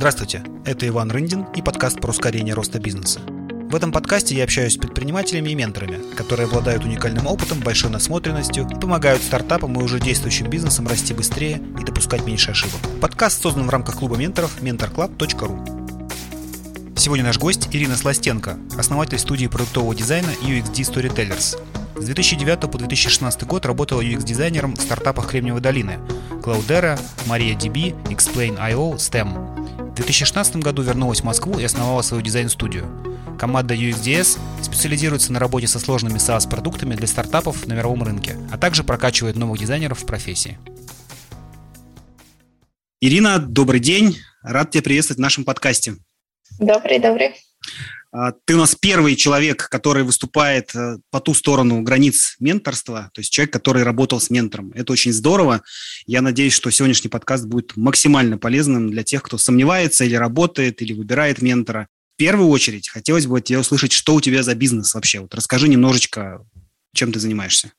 Здравствуйте, это Иван Рындин и подкаст про ускорение роста бизнеса. В этом подкасте я общаюсь с предпринимателями и менторами, которые обладают уникальным опытом, большой насмотренностью и помогают стартапам и уже действующим бизнесам расти быстрее и допускать меньше ошибок. Подкаст создан в рамках клуба менторов mentorclub.ru. Сегодня наш гость Ирина Сластенко, основатель студии продуктового дизайна UXD Storytellers. С 2009 по 2016 год работала UX-дизайнером в стартапах Кремниевой долины Cloudera, MariaDB, Explain.io, STEM. В 2016 году вернулась в Москву и основала свою дизайн-студию. Команда UXDS специализируется на работе со сложными SaaS-продуктами для стартапов на мировом рынке, а также прокачивает новых дизайнеров в профессии. Ирина, добрый день. Рад тебя приветствовать в нашем подкасте. Добрый, добрый. А, ты у нас первый человек, который выступает э, по ту сторону границ менторства, то есть человек, который работал с ментором. Это очень здорово. Я надеюсь, что сегодняшний подкаст будет максимально полезным для тех, кто сомневается или работает, или выбирает ментора. В первую очередь хотелось бы от тебя услышать, что у тебя за бизнес вообще. Вот расскажи немножечко, чем ты занимаешься.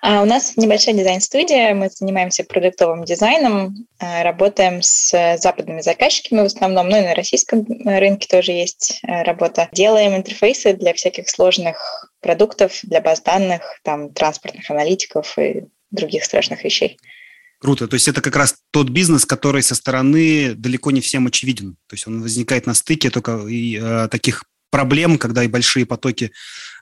А у нас небольшая дизайн-студия, мы занимаемся продуктовым дизайном, а, работаем с западными заказчиками в основном, ну и на российском рынке тоже есть работа. Делаем интерфейсы для всяких сложных продуктов, для баз данных, там, транспортных аналитиков и других страшных вещей. Круто. То есть это как раз тот бизнес, который со стороны далеко не всем очевиден. То есть он возникает на стыке только и, э, таких проблем, когда и большие потоки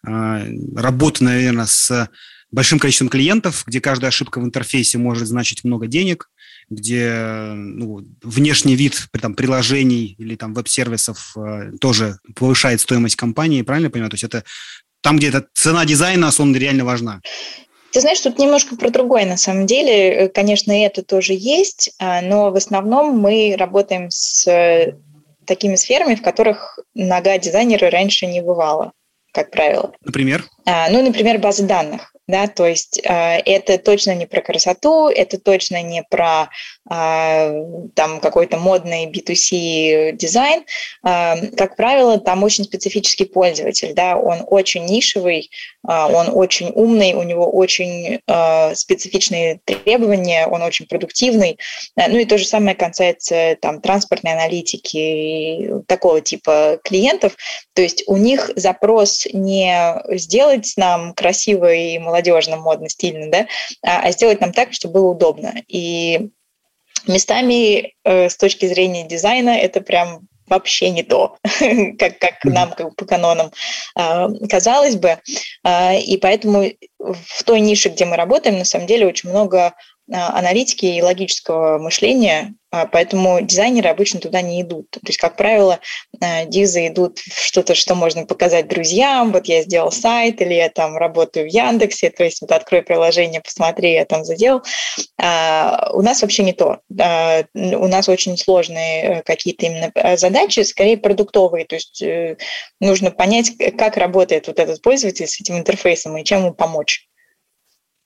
э, работы, наверное, с большим количеством клиентов, где каждая ошибка в интерфейсе может значить много денег, где ну, внешний вид там, приложений или там веб-сервисов э, тоже повышает стоимость компании, правильно я понимаю? То есть это там, где эта цена дизайна, особенно реально важна. Ты знаешь, тут немножко про другое на самом деле. Э, конечно, это тоже есть, а, но в основном мы работаем с э, такими сферами, в которых нога дизайнера раньше не бывала, как правило. Например? А, ну, например, базы данных да, то есть э, это точно не про красоту, это точно не про э, там какой-то модный B2C дизайн. Как правило, там очень специфический пользователь, да, он очень нишевый, он очень умный, у него очень специфичные требования, он очень продуктивный. Ну и то же самое касается там транспортной аналитики и такого типа клиентов. То есть у них запрос не сделать нам красивый молодежно, модно, стильно, да, а, а сделать нам так, чтобы было удобно. И местами э, с точки зрения дизайна это прям вообще не то, как, как нам как по канонам э, казалось бы. Э, и поэтому в той нише, где мы работаем, на самом деле очень много а, аналитики и логического мышления, а, поэтому дизайнеры обычно туда не идут. То есть, как правило, а, дизы идут в что-то, что можно показать друзьям. Вот я сделал сайт, или я там работаю в Яндексе, то есть вот открой приложение, посмотри, я там задел. У нас вообще не то. У нас очень сложные э, какие-то именно э, задачи, скорее продуктовые. То есть э, нужно понять, как работает вот этот пользователь с этим интерфейсом и чем ему помочь.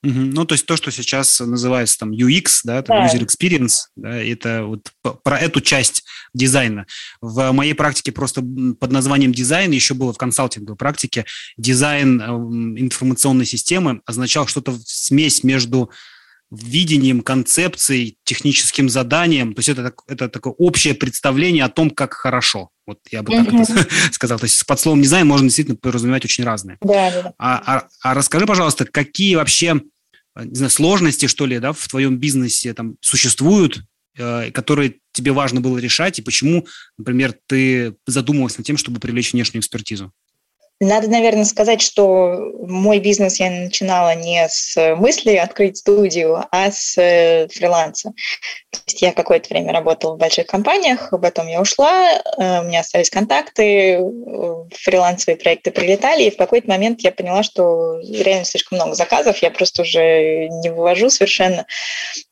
Угу. Ну, то есть то, что сейчас называется там UX, да, там да. user experience, да, это вот про эту часть дизайна. В моей практике просто под названием дизайн еще было в консалтинговой практике дизайн эм, информационной системы означал что-то смесь между видением, концепцией, техническим заданием. То есть это, это такое общее представление о том, как хорошо. Вот я бы так это сказал. То есть под словом дизайн можно действительно подразумевать очень разные. Да, да. А, а, а расскажи, пожалуйста, какие вообще не знаю, сложности, что ли, да, в твоем бизнесе там существуют, э, которые тебе важно было решать, и почему, например, ты задумывалась над тем, чтобы привлечь внешнюю экспертизу? Надо, наверное, сказать, что мой бизнес я начинала не с мысли открыть студию, а с э, фриланса. То есть я какое-то время работала в больших компаниях, потом я ушла, э, у меня остались контакты, э, фрилансовые проекты прилетали, и в какой-то момент я поняла, что реально слишком много заказов, я просто уже не вывожу совершенно.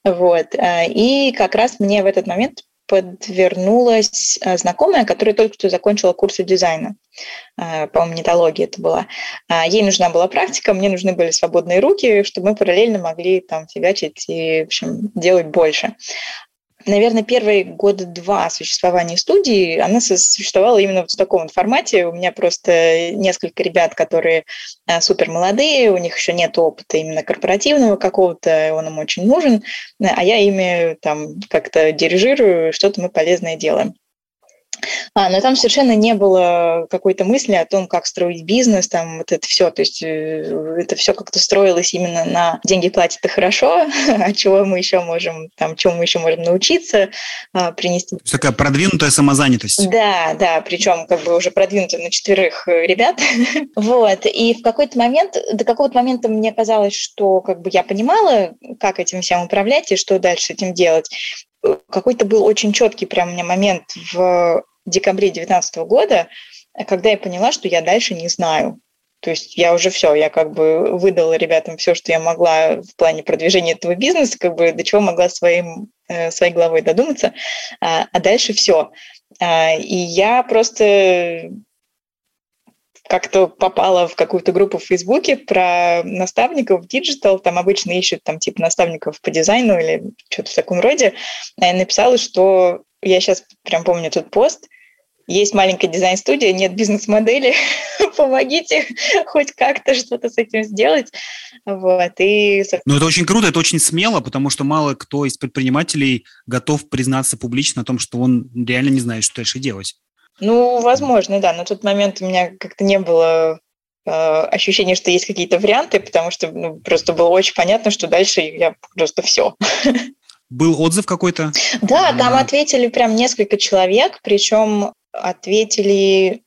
Вот. И как раз мне в этот момент подвернулась э, знакомая, которая только что закончила курсы дизайна. Э, по-моему, нетология это была. А, ей нужна была практика, мне нужны были свободные руки, чтобы мы параллельно могли там фигачить и, в общем, делать больше наверное, первые года два существования студии, она существовала именно в таком формате. У меня просто несколько ребят, которые а, супер молодые, у них еще нет опыта именно корпоративного какого-то, он им очень нужен, а я ими там как-то дирижирую, что-то мы полезное делаем. А, но там совершенно не было какой-то мысли о том, как строить бизнес, там вот это все. То есть э, это все как-то строилось именно на деньги платят и хорошо, а чего мы еще можем, там, чему мы еще можем научиться а, принести. Такая продвинутая самозанятость. Да, да, причем как бы уже продвинутая на четверых э, ребят. вот. И в какой-то момент, до какого-то момента мне казалось, что как бы я понимала, как этим всем управлять и что дальше этим делать какой-то был очень четкий прям у меня момент в декабре 2019 года, когда я поняла, что я дальше не знаю. То есть я уже все, я как бы выдала ребятам все, что я могла в плане продвижения этого бизнеса, как бы до чего могла своим, э, своей головой додуматься, а, а дальше все. А, и я просто как-то попала в какую-то группу в Фейсбуке про наставников digital, там обычно ищут там типа наставников по дизайну или что-то в таком роде. А я написала, что я сейчас прям помню этот пост, есть маленькая дизайн-студия, нет бизнес-модели, помогите хоть как-то что-то с этим сделать. Вот, и... Ну, это очень круто, это очень смело, потому что мало кто из предпринимателей готов признаться публично о том, что он реально не знает, что дальше делать. Ну, возможно, да. На тот момент у меня как-то не было э, ощущения, что есть какие-то варианты, потому что ну, просто было очень понятно, что дальше я просто все. Был отзыв какой-то? Да, там ответили прям несколько человек, причем ответили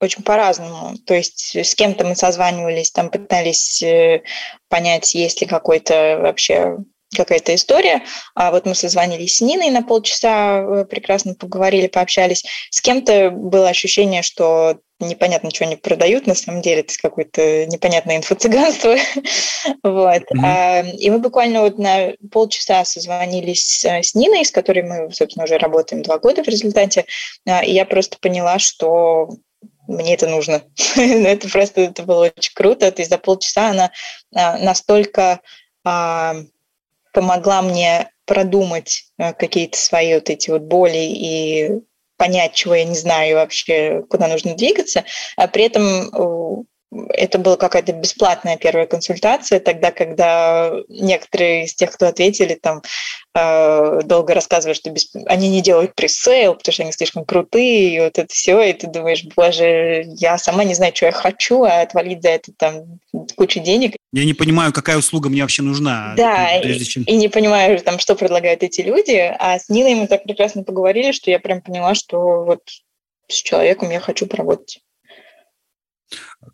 очень по-разному. То есть с кем-то мы созванивались, там пытались э, понять, есть ли какой-то вообще какая-то история. А вот мы созвонились с Ниной на полчаса, э, прекрасно поговорили, пообщались. С кем-то было ощущение, что непонятно, что они продают на самом деле, это какое-то непонятное инфо-цыганство. вот. Mm-hmm. И мы буквально вот на полчаса созвонились с Ниной, с которой мы, собственно, уже работаем два года в результате. А, и я просто поняла, что мне это нужно. это просто это было очень круто. То есть за полчаса она а, настолько помогла мне продумать э, какие-то свои вот эти вот боли и понять, чего я не знаю вообще, куда нужно двигаться, а при этом это была какая-то бесплатная первая консультация, тогда, когда некоторые из тех, кто ответили, там э, долго рассказывали, что без... они не делают пресейл, потому что они слишком крутые, и вот это все, и ты думаешь, боже, я сама не знаю, что я хочу, а отвалить за это там кучу денег. Я не понимаю, какая услуга мне вообще нужна. Да, прежде чем... и, и не понимаю, там, что предлагают эти люди, а с Ниной мы так прекрасно поговорили, что я прям поняла, что вот с человеком я хочу поработать.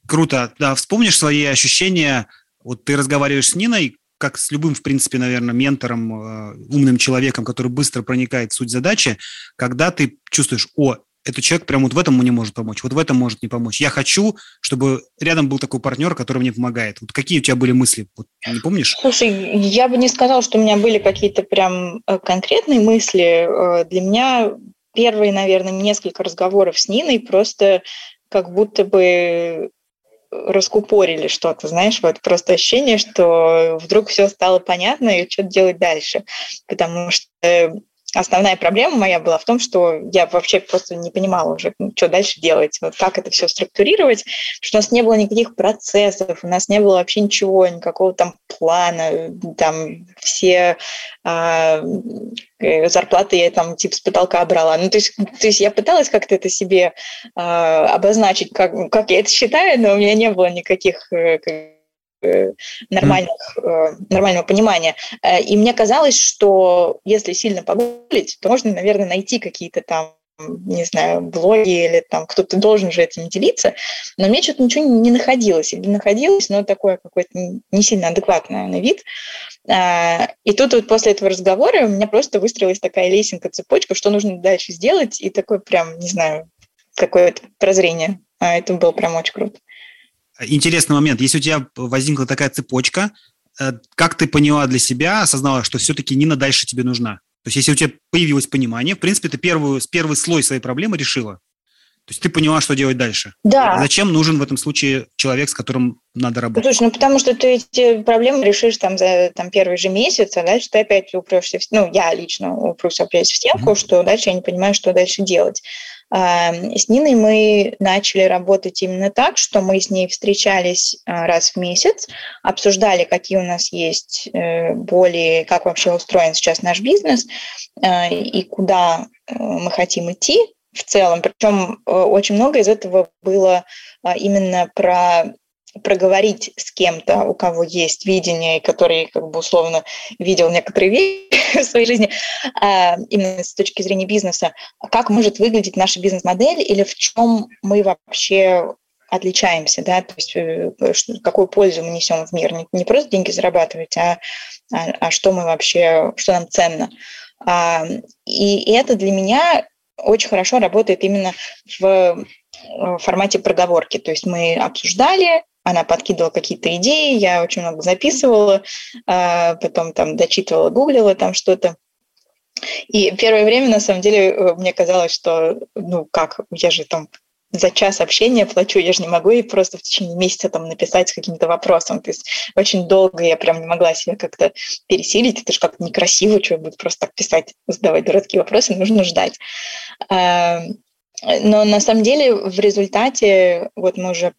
Круто. Да, вспомнишь свои ощущения, вот ты разговариваешь с Ниной, как с любым, в принципе, наверное, ментором, э, умным человеком, который быстро проникает в суть задачи, когда ты чувствуешь, о, этот человек прям вот в этом мне может помочь, вот в этом может не помочь. Я хочу, чтобы рядом был такой партнер, который мне помогает. Вот какие у тебя были мысли? Вот, не помнишь? Слушай, я бы не сказала, что у меня были какие-то прям э, конкретные мысли. Э, для меня первые, наверное, несколько разговоров с Ниной просто как будто бы раскупорили что-то, знаешь, вот просто ощущение, что вдруг все стало понятно и что делать дальше, потому что основная проблема моя была в том, что я вообще просто не понимала уже, что дальше делать, вот как это все структурировать, что у нас не было никаких процессов, у нас не было вообще ничего, никакого там плана, там все а, э, зарплаты я там типа с потолка брала. Ну, то есть, то есть я пыталась как-то это себе а, обозначить, как, как я это считаю, но у меня не было никаких э, Э, нормальных, mm. нормального понимания. Э, и мне казалось, что если сильно погуглить, то можно, наверное, найти какие-то там не знаю, блоги или там кто-то должен же этим делиться, но мне что-то ничего не находилось. Или находилось, но такое какое-то не сильно адекватное на вид. И тут вот после этого разговора у меня просто выстроилась такая лесенка, цепочка, что нужно дальше сделать, и такое прям, не знаю, какое-то прозрение. А это было прям очень круто интересный момент. Если у тебя возникла такая цепочка, э, как ты поняла для себя, осознала, что все-таки Нина дальше тебе нужна? То есть если у тебя появилось понимание, в принципе, ты первую, первый слой своей проблемы решила. То есть ты поняла, что делать дальше. Да. Зачем нужен в этом случае человек, с которым надо работать? Слушай, ну потому что ты эти проблемы решишь там за там, первый же месяц, а дальше ты опять упрешься, в, ну, я лично упрусь опять в стенку, mm-hmm. что дальше я не понимаю, что дальше делать. С Ниной мы начали работать именно так, что мы с ней встречались а, раз в месяц, обсуждали, какие у нас есть э, боли, как вообще устроен сейчас наш бизнес а, и куда э, мы хотим идти, в целом. Причем очень много из этого было именно про проговорить с кем-то, у кого есть видение, который как бы условно видел некоторые вещи в своей жизни, а, именно с точки зрения бизнеса, как может выглядеть наша бизнес-модель или в чем мы вообще отличаемся, да, то есть э, какую пользу мы несем в мир, не, просто деньги зарабатывать, а, а, а что мы вообще, что нам ценно. А, и это для меня очень хорошо работает именно в формате проговорки. То есть мы обсуждали, она подкидывала какие-то идеи, я очень много записывала, а, потом там дочитывала, гуглила там что-то. И первое время, на самом деле, э, мне казалось, что, ну как, я же там за час общения плачу, я же не могу ей просто в течение месяца там написать с каким-то вопросом. То есть очень долго я прям не могла себя как-то пересилить. Это же как-то некрасиво, что буду просто так писать, задавать дурацкие вопросы, нужно ждать. Но на самом деле в результате вот мы уже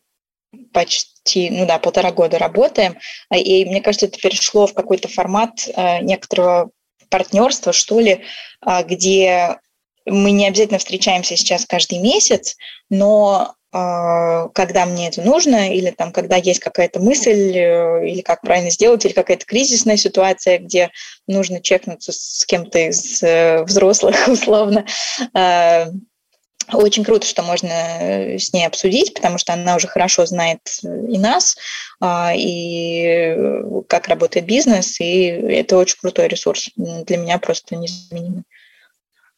почти, ну да, полтора года работаем, а, и мне кажется, это перешло в какой-то формат э, некоторого партнерства, что ли, а, где мы не обязательно встречаемся сейчас каждый месяц, но а, когда мне это нужно, или там, когда есть какая-то мысль, э, или как правильно сделать, или какая-то кризисная ситуация, где нужно чекнуться с кем-то из э, взрослых, условно, очень круто, что можно э, с ней обсудить, потому что она уже хорошо знает э, и нас, а, и э, как работает бизнес, и это очень крутой ресурс. Для меня просто незаменимый.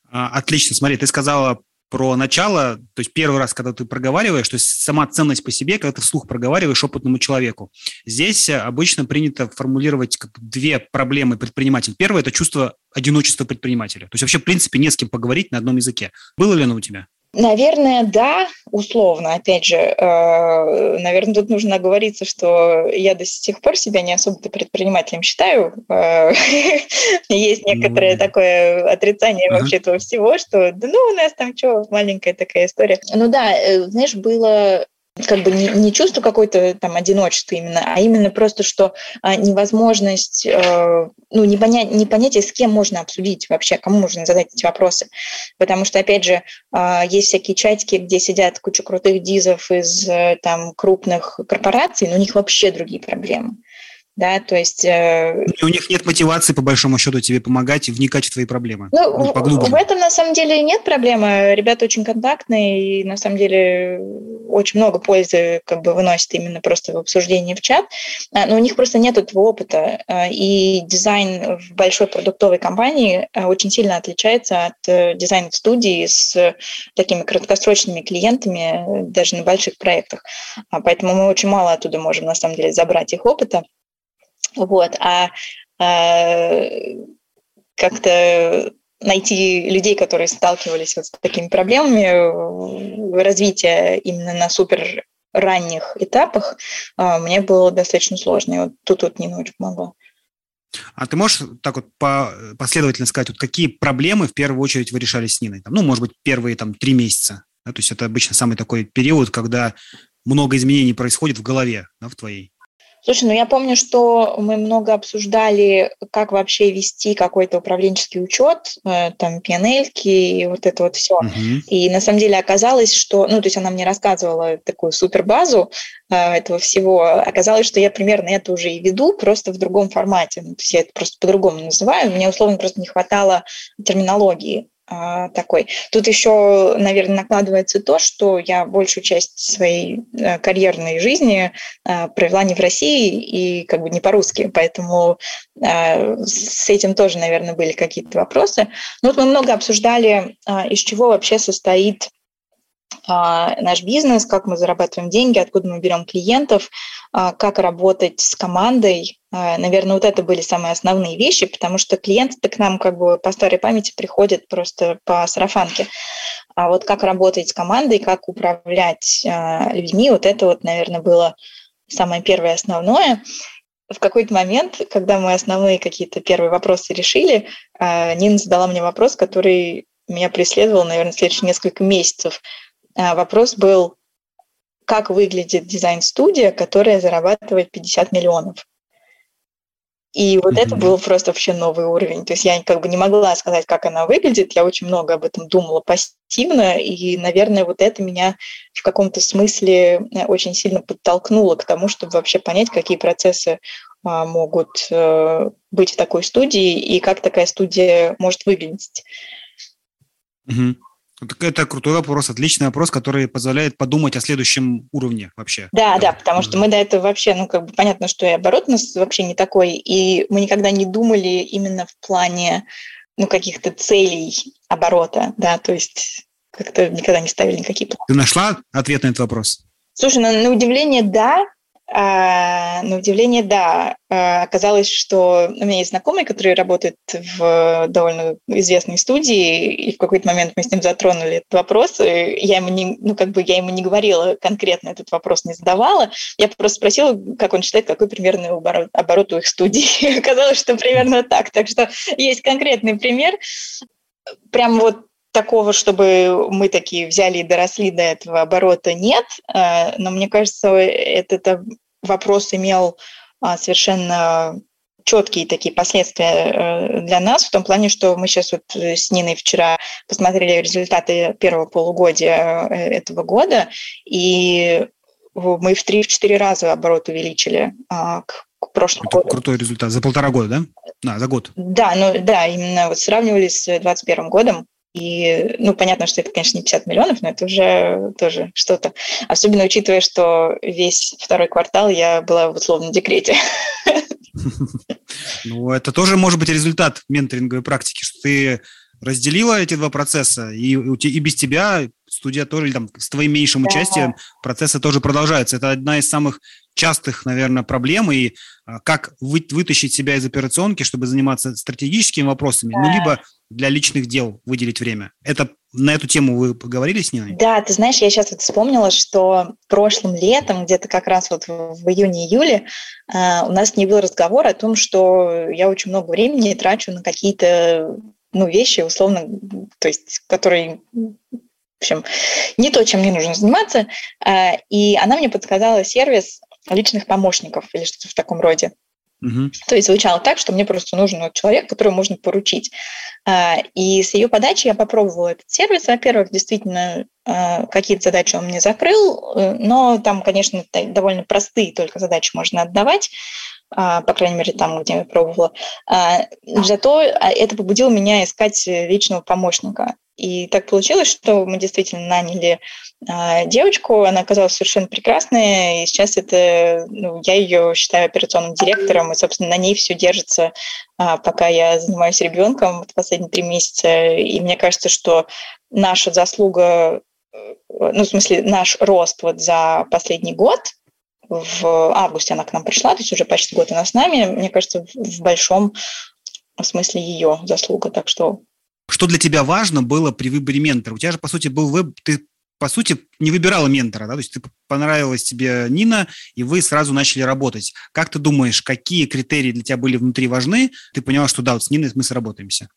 А, отлично. Смотри, ты сказала про начало, то есть первый раз, когда ты проговариваешь, то есть сама ценность по себе, когда ты вслух проговариваешь опытному человеку. Здесь обычно принято формулировать как две проблемы предпринимателя. Первое – это чувство одиночества предпринимателя. То есть вообще, в принципе, не с кем поговорить на одном языке. Было ли оно у тебя? Наверное, да, условно. Опять же, э, наверное, тут нужно оговориться, что я до сих пор себя не особо-то предпринимателем считаю. Э, есть некоторое ну такое отрицание вообще этого всего, что да ну у нас там что, маленькая такая история. Ну да, э, знаешь, было как бы не, не чувство какой-то там одиночества именно, а именно просто, что а, невозможность, э, ну, не, понять, не понятие, с кем можно обсудить вообще, кому можно задать эти вопросы. Потому что, опять же, э, есть всякие чатики, где сидят куча крутых дизов из э, там крупных корпораций, но у них вообще другие проблемы да, то есть... Э... У них нет мотивации, по большому счету, тебе помогать и вникать в твои проблемы. Ну, в этом, на самом деле, нет проблемы. Ребята очень контактные, и, на самом деле, очень много пользы как бы выносят именно просто в обсуждении в чат, а, но у них просто нет этого опыта, а, и дизайн в большой продуктовой компании а, очень сильно отличается от э, дизайна в студии с такими краткосрочными клиентами, даже на больших проектах. Поэтому мы очень мало оттуда можем, на самом деле, забрать их опыта. Вот, а, а как-то найти людей, которые сталкивались вот с такими проблемами развития именно на супер ранних этапах, а, мне было достаточно сложно. И вот тут вот Нина очень помогла. А ты можешь так вот по, последовательно сказать, вот какие проблемы в первую очередь вы решали с Ниной? Там, ну, может быть, первые там три месяца. Да? То есть это обычно самый такой период, когда много изменений происходит в голове, да, в твоей. Слушай, ну я помню, что мы много обсуждали, как вообще вести какой-то управленческий учет, э, там, PNL и вот это вот все. Uh-huh. И на самом деле оказалось, что, ну, то есть она мне рассказывала такую супербазу э, этого всего. Оказалось, что я примерно это уже и веду, просто в другом формате. Ну, то есть я это просто по-другому называю. Мне условно просто не хватало терминологии. А, такой. Тут еще, наверное, накладывается то, что я большую часть своей э, карьерной жизни э, провела не в России и как бы не по-русски, поэтому э, с этим тоже, наверное, были какие-то вопросы. Но вот мы много обсуждали, из чего вообще состоит а, наш бизнес, как мы зарабатываем деньги, откуда мы берем клиентов, а, как работать с командой. А, наверное, вот это были самые основные вещи, потому что клиенты к нам как бы по старой памяти приходят просто по сарафанке. А вот как работать с командой, как управлять людьми, вот это вот, наверное, было самое первое основное. В какой-то момент, когда мы основные какие-то первые вопросы решили, Нина задала мне вопрос, который меня преследовал, наверное, следующие несколько месяцев – а, вопрос был, как выглядит дизайн-студия, которая зарабатывает 50 миллионов. И вот mm-hmm. это был просто вообще новый уровень. То есть я как бы не могла сказать, как она выглядит. Я очень много об этом думала пассивно. И, наверное, вот это меня в каком-то смысле э, очень сильно подтолкнуло к тому, чтобы вообще понять, какие процессы а, могут а, быть в такой студии и как такая студия может выглядеть. Mm-hmm. Это крутой вопрос, отличный вопрос, который позволяет подумать о следующем уровне вообще. Да, да, да потому что мы до этого вообще, ну, как бы понятно, что и оборот у нас вообще не такой, и мы никогда не думали именно в плане, ну, каких-то целей оборота, да, то есть как-то никогда не ставили никакие планы. Ты нашла ответ на этот вопрос? Слушай, на, на удивление, да, а, на удивление, да. А, оказалось, что у меня есть знакомый, который работает в довольно известной студии, и в какой-то момент мы с ним затронули этот вопрос. И я ему не, ну, как бы я ему не говорила конкретно этот вопрос, не задавала. Я просто спросила, как он считает, какой примерный оборот, оборот у их студии. Оказалось, что примерно так. Так что есть конкретный пример. Прям вот такого, чтобы мы такие взяли и доросли до этого оборота, нет. Э, но мне кажется, этот вопрос имел а, совершенно четкие такие последствия э, для нас, в том плане, что мы сейчас вот с Ниной вчера посмотрели результаты первого полугодия э, этого года, и мы в 3-4 раза оборот увеличили а, к к прошлому году. Крутой результат. За полтора года, да? Да, за год. Да, ну да, именно вот сравнивали с 2021 годом. И, ну, понятно, что это, конечно, не 50 миллионов, но это уже тоже что-то. Особенно учитывая, что весь второй квартал я была в условном декрете. Ну, это тоже может быть результат менторинговой практики, что ты разделила эти два процесса, и, и без тебя студия тоже, или там, с твоим меньшим да. участием процессы тоже продолжаются. Это одна из самых частых, наверное, проблем, и а, как вы, вытащить себя из операционки, чтобы заниматься стратегическими вопросами, ну, да. ну, либо для личных дел выделить время. Это на эту тему вы поговорили с ней? Да, ты знаешь, я сейчас вот вспомнила, что прошлым летом, где-то как раз вот в июне-июле, э, у нас не был разговор о том, что я очень много времени трачу на какие-то ну, вещи, условно, то есть, которые в общем, не то, чем мне нужно заниматься. Э, и она мне подсказала сервис личных помощников или что-то в таком роде. Угу. То есть звучало так, что мне просто нужен человек, которого можно поручить. А, и с ее подачи я попробовала этот сервис. Во-первых, действительно, а, какие-то задачи он мне закрыл, э, но там, конечно, довольно простые только задачи можно отдавать а, по крайней мере, там, где я пробовала. Зато это побудило меня искать личного помощника. И так получилось, что мы действительно наняли э, девочку, она оказалась совершенно прекрасная, и сейчас это, ну, я ее считаю операционным директором, и, собственно, на ней все держится, э, пока я занимаюсь ребенком в последние три месяца. И мне кажется, что наша заслуга, э, ну, в смысле, наш рост вот за последний год, в августе она к нам пришла, то есть уже почти год она с нами, мне кажется, в большом смысле ее заслуга. Так что что для тебя важно было при выборе ментора? У тебя же, по сути, был веб, ты по сути, не выбирала ментора, да, то есть ты понравилась тебе Нина, и вы сразу начали работать. Как ты думаешь, какие критерии для тебя были внутри важны? Ты поняла, что да, вот с Ниной мы сработаемся.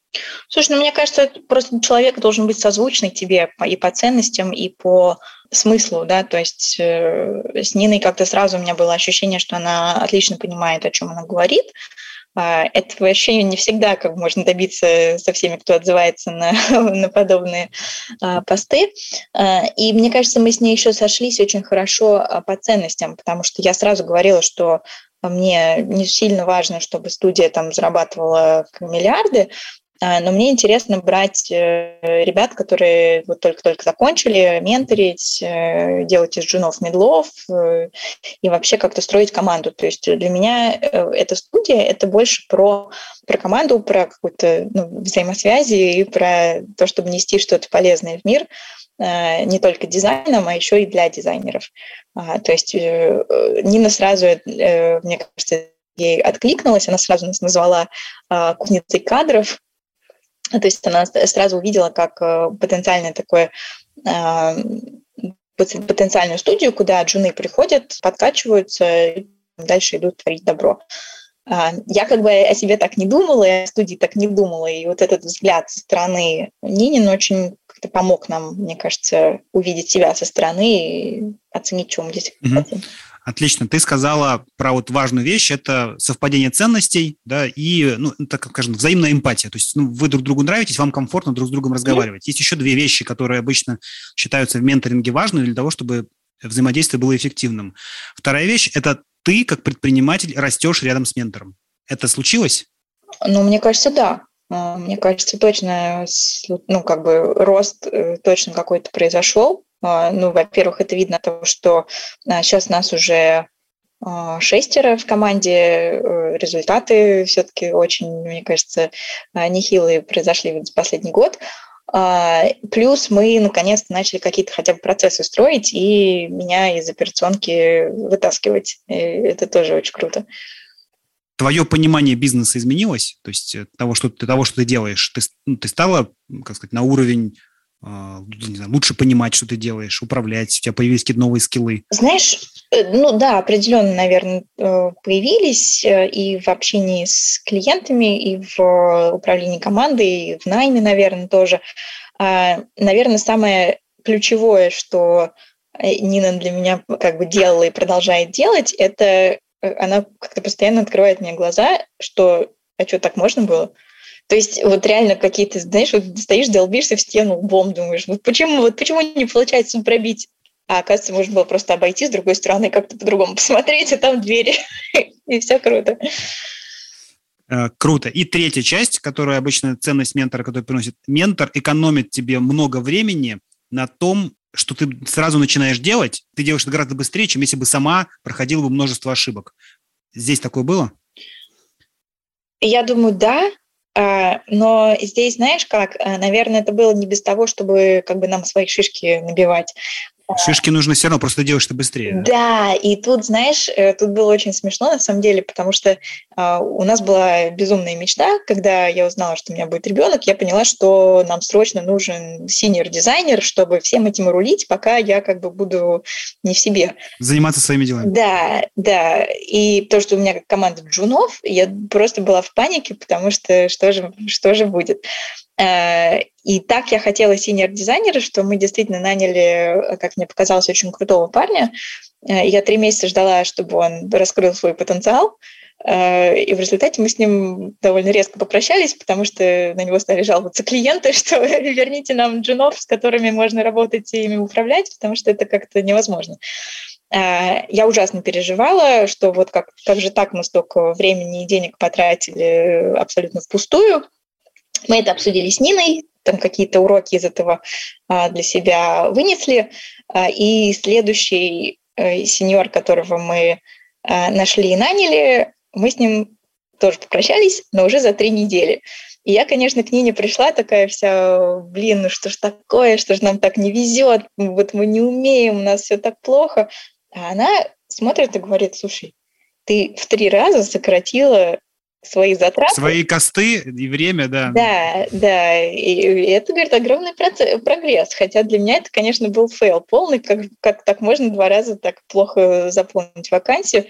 Слушай, ну мне кажется, просто человек должен быть созвучный тебе и по ценностям, и по смыслу, да, то есть э, с Ниной как-то сразу у меня было ощущение, что она отлично понимает, о чем она говорит, этого вообще не всегда как можно добиться со всеми, кто отзывается на, на подобные а, посты. А, и мне кажется, мы с ней еще сошлись очень хорошо по ценностям, потому что я сразу говорила, что мне не сильно важно, чтобы студия там зарабатывала миллиарды, а, но мне интересно брать э, ребят, которые вот только-только закончили, менторить, э, делать из джунов медлов э, и вообще как-то строить команду. То есть для меня эта студия — это больше про, про команду, про какую-то ну, взаимосвязи и про то, чтобы нести что-то полезное в мир не только дизайном, а еще и для дизайнеров. А, то есть Нина сразу, мне кажется, ей откликнулась, она сразу нас назвала а, кузницей кадров, то есть она сразу увидела как э, потенциальное такое а, потенциальную студию, куда джуны приходят, подкачиваются, и дальше идут творить добро. А, я как бы о себе так не думала, и о студии так не думала, и вот этот взгляд со стороны Нинин очень как-то помог нам, мне кажется, увидеть себя со стороны и оценить, чем мы здесь хотим. Отлично. Ты сказала про вот важную вещь, это совпадение ценностей, да, и, ну, так скажем, взаимная эмпатия. То есть ну, вы друг другу нравитесь, вам комфортно друг с другом разговаривать. Есть еще две вещи, которые обычно считаются в менторинге важными для того, чтобы взаимодействие было эффективным. Вторая вещь – это ты, как предприниматель, растешь рядом с ментором. Это случилось? Ну, мне кажется, да. А, мне кажется, точно, ну, как бы рост э, точно какой-то произошел. А, ну, во-первых, это видно того, что сейчас а, нас уже шестеро в команде, э, результаты все-таки очень, мне кажется, нехилые произошли за последний год. Плюс мы наконец-то начали какие-то хотя бы процессы строить и меня из операционки вытаскивать. И это тоже очень круто твое понимание бизнеса изменилось, то есть э, того, что ты, того, что ты делаешь, ты, ну, ты стала, как сказать, на уровень не знаю, лучше понимать, что ты делаешь, управлять, у тебя появились какие-то новые скиллы? Знаешь, э, ну да, определенно, наверное, появились и в общении с клиентами, и в управлении командой, и в найме, наверное, тоже. А, наверное, самое ключевое, что Нина для меня как бы делала и продолжает делать, это Э, она как-то постоянно открывает мне глаза, что а что, так можно было? То есть вот реально какие-то, знаешь, вот стоишь, долбишься в стену лбом, думаешь, вот почему, вот почему не получается пробить? А оказывается, можно было просто обойти с другой стороны, как-то по-другому посмотреть, а там двери, и все круто. Э, круто. И третья часть, которая обычно ценность ментора, который приносит ментор, экономит тебе много времени на том, что ты сразу начинаешь делать, ты делаешь это гораздо быстрее, чем если бы сама проходила бы множество ошибок. Здесь такое было? Я думаю, да. А, но здесь, знаешь как, э, наверное, это было не без того, чтобы как бы нам свои шишки набивать. Шишки нужно все равно, просто делаешь это быстрее. Да, и тут, знаешь, э, тут было очень смешно на самом деле, потому что э, у нас была безумная мечта, когда я узнала, что у меня будет ребенок, я поняла, что нам срочно нужен senior-дизайнер, чтобы всем этим рулить, пока я как бы буду не в себе. Заниматься своими делами. Да, да. И то, что у меня команда джунов, я просто была в панике, потому что что же, что же будет. Э, и так я хотела синьор-дизайнера, что мы действительно наняли, как мне показалось, очень крутого парня. Э, я три месяца ждала, чтобы он раскрыл свой потенциал. Э, и в результате мы с ним довольно резко попрощались, потому что на него стали жаловаться клиенты, что верните нам джунов, с которыми можно работать и ими управлять, потому что это как-то невозможно. Я ужасно переживала, что вот как, как же так мы столько времени и денег потратили абсолютно впустую, мы это обсудили с Ниной, там какие-то уроки из этого а, для себя вынесли. А, и следующий э, сеньор, которого мы а, нашли и наняли, мы с ним тоже попрощались, но уже за три недели. И я, конечно, к Нине пришла такая вся, блин, ну что ж такое, что ж нам так не везет, вот мы не умеем, у нас все так плохо. А она смотрит и говорит, слушай, ты в три раза сократила свои затраты. Свои косты и время, да. Да, да. И это, говорит, огромный процесс, прогресс. Хотя для меня это, конечно, был fail полный, как, как так можно два раза так плохо заполнить вакансию.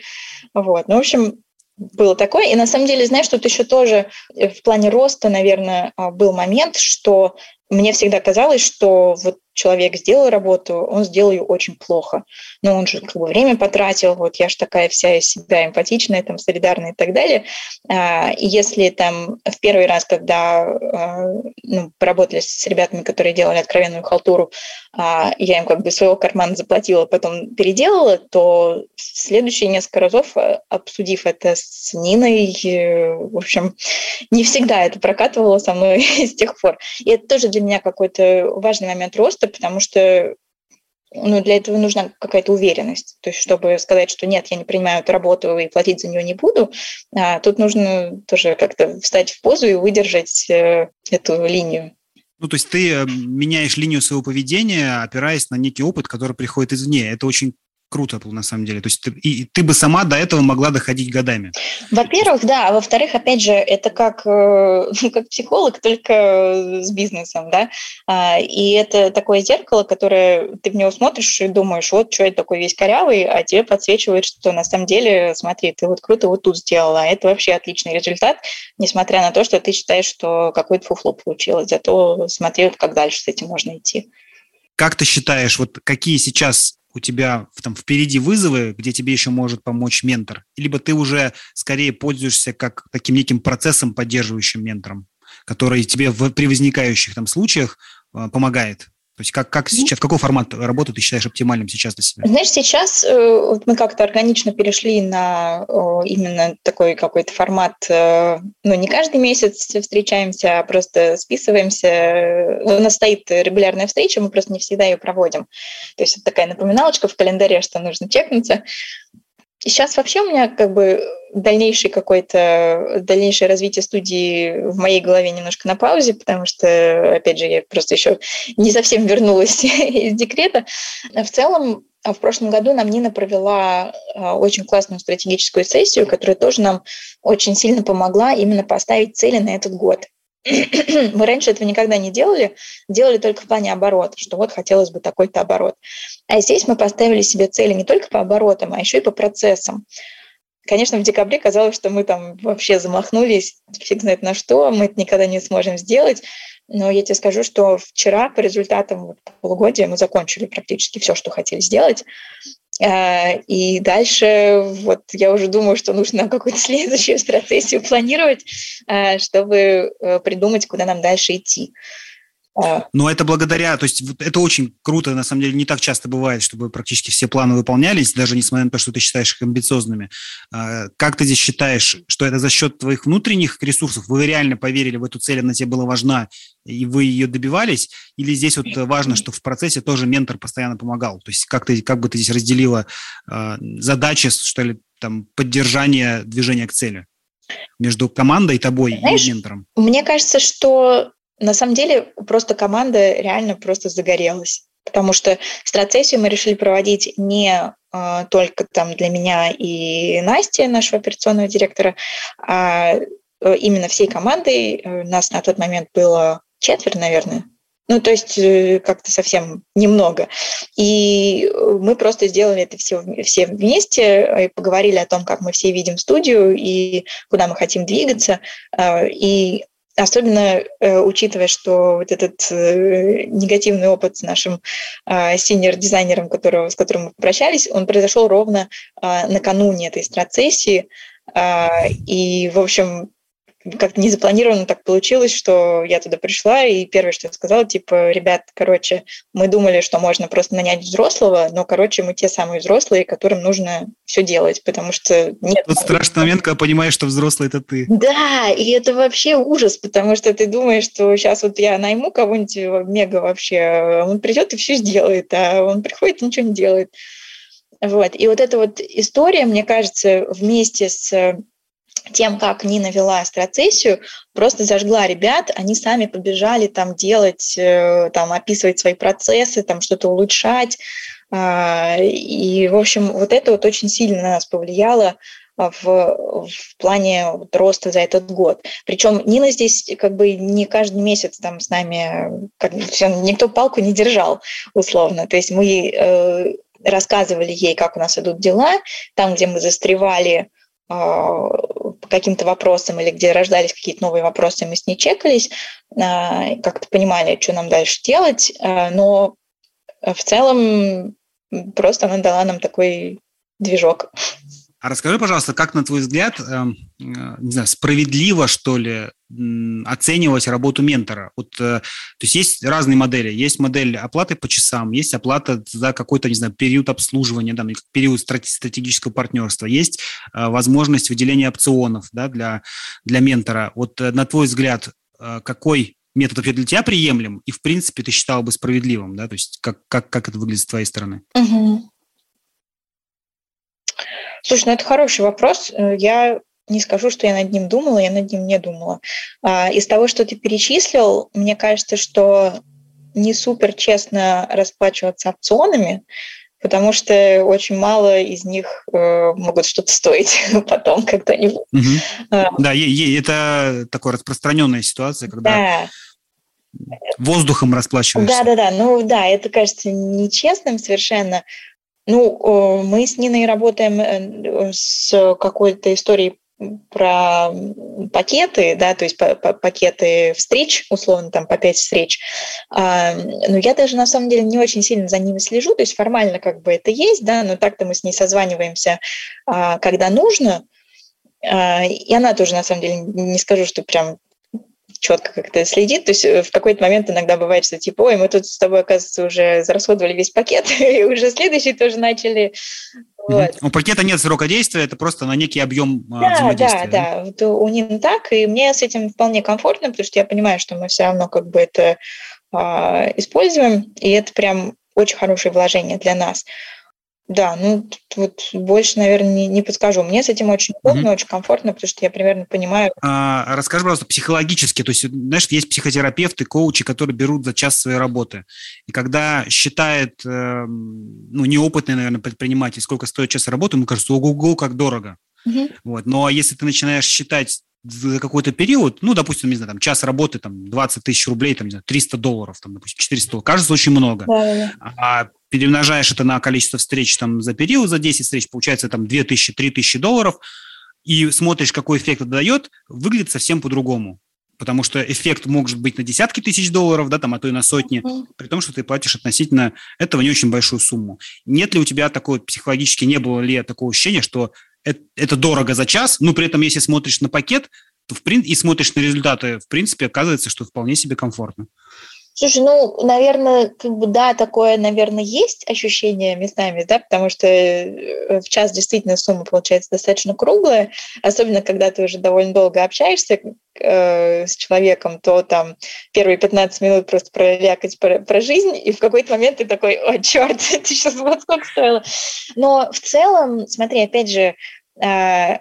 Вот. Ну, в общем, было такое. И на самом деле, знаешь, тут еще тоже в плане роста, наверное, а, был момент, что мне всегда казалось, что вот человек сделал работу, он сделал ее очень плохо. Но он же как бы время потратил, вот я же такая вся из себя эмпатичная, там, солидарная и так далее. А, и если там в первый раз, когда а, ну, поработали с ребятами, которые делали откровенную халтуру, а, я им как бы своего кармана заплатила, потом переделала, то следующие несколько разов, обсудив это с Ниной, э, в общем, не всегда это прокатывало со мной с тех пор. И это тоже для меня какой-то важный момент роста, потому что ну, для этого нужна какая-то уверенность. То есть, чтобы сказать, что нет, я не принимаю эту работу и платить за нее не буду, а тут нужно тоже как-то встать в позу и выдержать э, эту линию. Ну, то есть ты э, меняешь линию своего поведения, опираясь на некий опыт, который приходит извне. Это очень круто было на самом деле. То есть ты, и, ты бы сама до этого могла доходить годами. Во-первых, да. А во-вторых, опять же, это как, э, как психолог, только с бизнесом, да. А, и это такое зеркало, которое ты в него смотришь и думаешь, вот что это такой весь корявый, а тебе подсвечивает, что на самом деле, смотри, ты вот круто вот тут сделала. А это вообще отличный результат, несмотря на то, что ты считаешь, что какое-то фуфло получилось. Зато смотри, как дальше с этим можно идти. Как ты считаешь, вот какие сейчас у тебя там впереди вызовы, где тебе еще может помочь ментор? Либо ты уже скорее пользуешься как таким неким процессом, поддерживающим ментором, который тебе в, при возникающих там случаях э, помогает? То есть как, как сейчас, какой формат работы ты считаешь оптимальным сейчас для себя? Знаешь, сейчас э, вот мы как-то органично перешли на именно такой какой-то формат, э, ну, не каждый месяц встречаемся, а просто списываемся. У нас стоит регулярная встреча, мы просто не всегда ее проводим. То есть это такая напоминалочка в календаре, что нужно чекнуться. Сейчас вообще у меня как бы дальнейший какой-то, дальнейшее развитие студии в моей голове немножко на паузе, потому что, опять же, я просто еще не совсем вернулась из декрета. В целом, в прошлом году нам Нина провела а, очень классную стратегическую сессию, которая тоже нам очень сильно помогла именно поставить цели на этот год. Мы раньше этого никогда не делали, делали только в плане оборота, что вот хотелось бы такой-то оборот. А здесь мы поставили себе цели не только по оборотам, а еще и по процессам. Конечно, в декабре казалось, что мы там вообще замахнулись, фиг знает на что, мы это никогда не сможем сделать. Но я тебе скажу, что вчера по результатам полугодия мы закончили практически все, что хотели сделать. А, и дальше вот я уже думаю, что нужно какую-то следующую стратегию планировать, а, чтобы э, придумать, куда нам дальше идти. А. Но это благодаря, то есть это очень круто, на самом деле не так часто бывает, чтобы практически все планы выполнялись, даже несмотря на то, что ты считаешь их амбициозными. А, как ты здесь считаешь, что это за счет твоих внутренних ресурсов? Вы реально поверили в эту цель, она тебе была важна, и вы ее добивались? Или здесь вот важно, что в процессе тоже ментор постоянно помогал? То есть как, ты, как бы ты здесь разделила а, задачи, что ли, там, поддержания движения к цели? между командой, тобой Знаешь, и ментором? Мне кажется, что на самом деле просто команда реально просто загорелась, потому что стратсессию мы решили проводить не э, только там для меня и Насти, нашего операционного директора, а э, именно всей командой. Э, нас на тот момент было четверо, наверное, ну, то есть э, как-то совсем немного. И мы просто сделали это все, все вместе и поговорили о том, как мы все видим студию и куда мы хотим двигаться. И Особенно э, учитывая, что вот этот э, негативный опыт с нашим э, синер-дизайнером, которого, с которым мы попрощались, он произошел ровно э, накануне этой страцессии. Э, и, в общем, как-то незапланированно так получилось, что я туда пришла, и первое, что я сказала, типа, ребят, короче, мы думали, что можно просто нанять взрослого, но, короче, мы те самые взрослые, которым нужно все делать, потому что нет... Тут страшный момент, когда понимаешь, что взрослый – это ты. Да, и это вообще ужас, потому что ты думаешь, что сейчас вот я найму кого-нибудь мега вообще, он придет и все сделает, а он приходит и ничего не делает. Вот. И вот эта вот история, мне кажется, вместе с тем, как Нина вела страцессию, просто зажгла ребят, они сами побежали там делать, э, там описывать свои процессы, там что-то улучшать. А, и, в общем, вот это вот очень сильно на нас повлияло а, в, в плане вот роста за этот год. Причем Нина здесь как бы не каждый месяц там с нами, как, никто палку не держал, условно. То есть мы э, рассказывали ей, как у нас идут дела, там, где мы застревали, по каким-то вопросам или где рождались какие-то новые вопросы, мы с ней чекались, а, как-то понимали, что нам дальше делать, а, но в целом просто она дала нам такой движок. А расскажи, пожалуйста, как, на твой взгляд, эм, э, не знаю, справедливо, что ли, оценивать работу ментора? Вот, э, то есть есть разные модели. Есть модель оплаты по часам, есть оплата за какой-то, не знаю, период обслуживания, там, период стратегического партнерства, есть э, возможность выделения опционов да, для, для ментора. Вот на твой взгляд, какой метод вообще для тебя приемлем и, в принципе, ты считал бы справедливым, да, то есть как, как, как это выглядит с твоей стороны? Угу. Слушай, ну это хороший вопрос. Э, я не скажу, что я над ним думала, я над ним не думала. А, из того, что ты перечислил, мне кажется, что не супер честно расплачиваться опционами, потому что очень мало из них э, могут что-то стоить потом когда-нибудь. Угу. А, да, это такая распространенная ситуация, когда да. воздухом расплачиваешься. Да, да, да. Ну да, это кажется нечестным совершенно. Ну, мы с Ниной работаем э, с какой-то историей про пакеты, да, то есть пакеты встреч, условно, там по пять встреч, а, но я даже на самом деле не очень сильно за ними слежу, то есть формально как бы это есть, да, но так-то мы с ней созваниваемся, а, когда нужно, а, и она тоже, на самом деле, не скажу, что прям четко как-то следит. То есть э, в какой-то момент иногда бывает, что типа, ой, мы тут с тобой, оказывается, уже зарасходовали весь пакет, и уже следующий тоже начали. Вот. У пакета нет срока действия, это просто на некий объем а, да, взаимодействия. Да, да, да. Вот у Нины так, и мне с этим вполне комфортно, потому что я понимаю, что мы все равно как бы это а, используем, и это прям очень хорошее вложение для нас. Да, ну вот больше, наверное, не, не подскажу. Мне с этим очень удобно, угу. очень комфортно, потому что я примерно понимаю. А, расскажи, пожалуйста, психологически. То есть, знаешь, есть психотерапевты, коучи, которые берут за час своей работы. И когда считает, э, ну, неопытный, наверное, предприниматель, сколько стоит час работы, ему кажется, ого-го, как дорого. Угу. Вот. Но если ты начинаешь считать за какой-то период, ну, допустим, не знаю, там, час работы, там, 20 тысяч рублей, там, не знаю, 300 долларов, там, допустим, 400 долларов, кажется очень много. Да, да. А перемножаешь это на количество встреч там за период, за 10 встреч, получается там 2000, 3000 долларов, и смотришь, какой эффект это дает, выглядит совсем по-другому. Потому что эффект может быть на десятки тысяч долларов, да, там, а то и на сотни, mm-hmm. при том, что ты платишь относительно этого не очень большую сумму. Нет ли у тебя такой психологически, не было ли такого ощущения, что это, это дорого за час, но при этом, если смотришь на пакет то в прин... и смотришь на результаты, в принципе, оказывается, что вполне себе комфортно. Слушай, ну, наверное, как бы да, такое, наверное, есть ощущение местами, да, потому что э, в час действительно сумма получается достаточно круглая, особенно когда ты уже довольно долго общаешься э, с человеком, то там первые 15 минут просто пролякать про, про жизнь, и в какой-то момент ты такой, о, черт, это сейчас вот сколько стоило. Но в целом, смотри, опять же, э,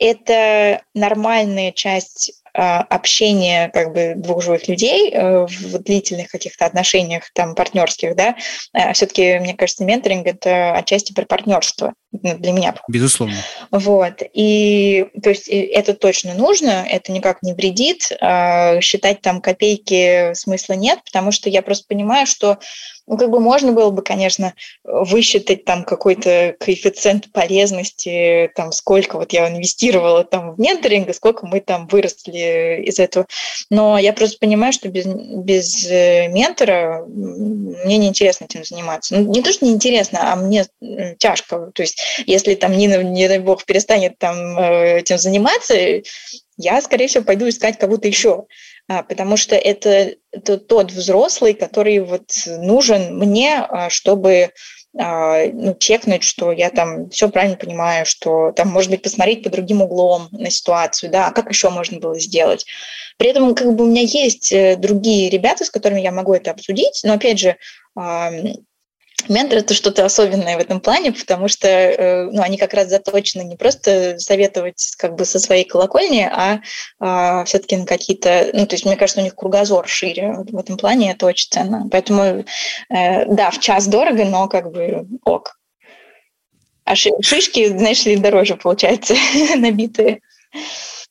это нормальная часть а, общения как бы двух живых людей э, в длительных каких-то отношениях там партнерских, да, а все-таки, мне кажется, менторинг это отчасти про партнерство ну, для меня. Безусловно. Вот. И то есть это точно нужно, это никак не вредит. А считать там копейки смысла нет, потому что я просто понимаю, что ну, как бы можно было бы, конечно, высчитать там какой-то коэффициент полезности, там, сколько вот я инвестировала там в менторинг, и сколько мы там выросли из этого. Но я просто понимаю, что без, без э, ментора мне неинтересно этим заниматься. Ну, не то, что неинтересно, а мне тяжко. То есть если там Нина, не дай бог, перестанет там э, этим заниматься, я, скорее всего, пойду искать кого-то еще. А, потому что это, это тот взрослый, который вот нужен мне, а, чтобы а, ну, чекнуть, что я там все правильно понимаю, что там, может быть, посмотреть по другим углом на ситуацию, да, как еще можно было сделать. При этом как бы у меня есть э, другие ребята, с которыми я могу это обсудить, но, опять же, Ментор – это что-то особенное в этом плане, потому что э, ну, они как раз заточены не просто советовать как бы со своей колокольни, а, а все-таки на какие-то… Ну, то есть, мне кажется, у них кругозор шире. В этом плане это очень ценно. Поэтому, э, да, в час дорого, но как бы ок. А шишки, знаешь ли, дороже, получается, набитые.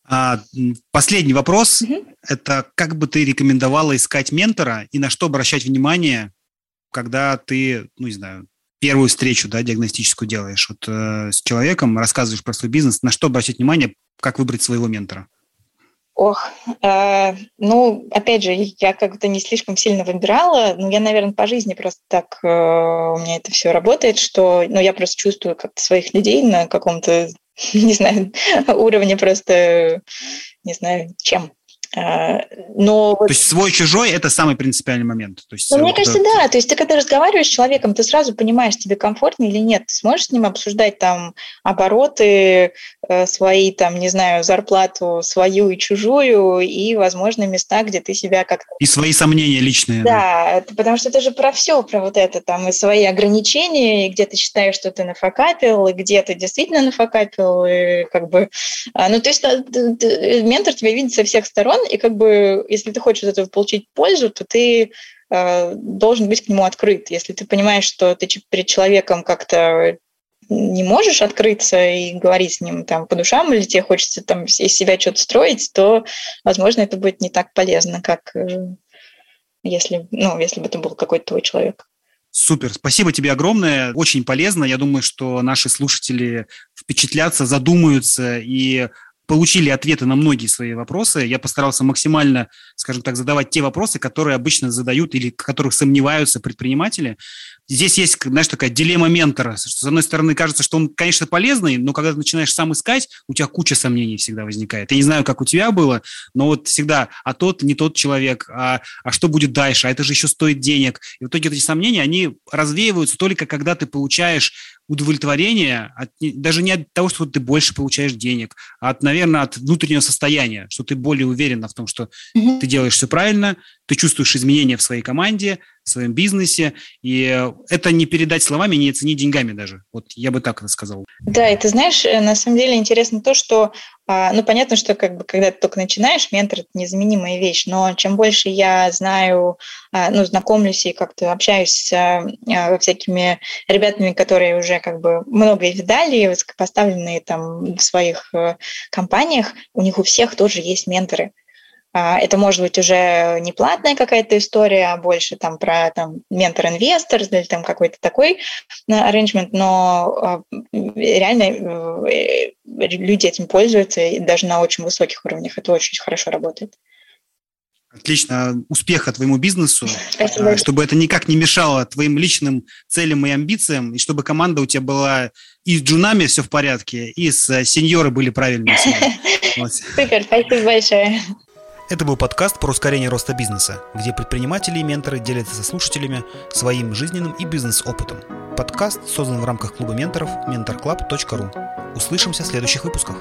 А, последний вопрос. Угу. Это как бы ты рекомендовала искать ментора и на что обращать внимание, когда ты, ну, не знаю, первую встречу, да, диагностическую делаешь вот, э, с человеком, рассказываешь про свой бизнес, на что обратить внимание, как выбрать своего ментора? Ох, э, ну, опять же, я как-то не слишком сильно выбирала, но я, наверное, по жизни просто так э, у меня это все работает, что, ну, я просто чувствую как-то своих людей на каком-то, не знаю, уровне просто, не знаю, чем. А, но то есть свой-чужой – это самый принципиальный момент. То есть, ну, мне кажется, да. То есть ты когда разговариваешь с человеком, ты сразу понимаешь, тебе комфортно или нет. Ты сможешь с ним обсуждать там обороты э, свои, там, не знаю, зарплату свою и чужую, и, возможно, места, где ты себя как-то… И свои сомнения личные. Да, да, потому что это же про все, про вот это, там, и свои ограничения, и где ты считаешь, что ты нафакапил, и где ты действительно нафакапил, и как бы… А, ну, то есть ментор тебя видит со всех сторон, и как бы, если ты хочешь от этого получить пользу, то ты э, должен быть к нему открыт. Если ты понимаешь, что ты перед человеком как-то не можешь открыться и говорить с ним там по душам, или тебе хочется там из себя что-то строить, то, возможно, это будет не так полезно, как э, если, ну, если бы это был какой-то твой человек. Супер, спасибо тебе огромное, очень полезно. Я думаю, что наши слушатели впечатлятся, задумаются и получили ответы на многие свои вопросы. Я постарался максимально, скажем так, задавать те вопросы, которые обычно задают или в которых сомневаются предприниматели. Здесь есть, знаешь, такая дилемма ментора. Что, с одной стороны, кажется, что он, конечно, полезный, но когда ты начинаешь сам искать, у тебя куча сомнений всегда возникает. Я не знаю, как у тебя было, но вот всегда, а тот не тот человек, а, а что будет дальше, а это же еще стоит денег. И в итоге эти сомнения, они развеиваются только когда ты получаешь удовлетворение от, даже не от того, что ты больше получаешь денег, а от, наверное, от внутреннего состояния, что ты более уверена в том, что mm-hmm. ты делаешь все правильно, ты чувствуешь изменения в своей команде, в своем бизнесе, и это не передать словами, не оценить деньгами даже. Вот я бы так это сказал. Да, и ты знаешь, э, на самом деле интересно то, что, а, ну, понятно, что как бы, когда ты только начинаешь, ментор – это незаменимая вещь, но чем больше я знаю, а, ну, знакомлюсь и как-то общаюсь с а, всякими ребятами, которые уже как бы много видали, высокопоставленные там в своих э, компаниях, у них у всех тоже есть менторы. А, это может быть уже не платная какая-то история, а больше там про там, ментор-инвестор или там какой-то такой arrangement, но а, реально э, люди этим пользуются и даже на очень высоких уровнях. Это очень хорошо работает. Отлично. Успеха твоему бизнесу, Спасибо. Чтобы это никак не мешало твоим личным целям и амбициям, и чтобы команда у тебя была и с джунами все в порядке, и с э, сеньоры были правильные. Супер, спасибо большое. Это был подкаст про ускорение роста бизнеса, где предприниматели и менторы делятся со слушателями своим жизненным и бизнес-опытом. Подкаст создан в рамках клуба менторов mentorclub.ru. Услышимся в следующих выпусках.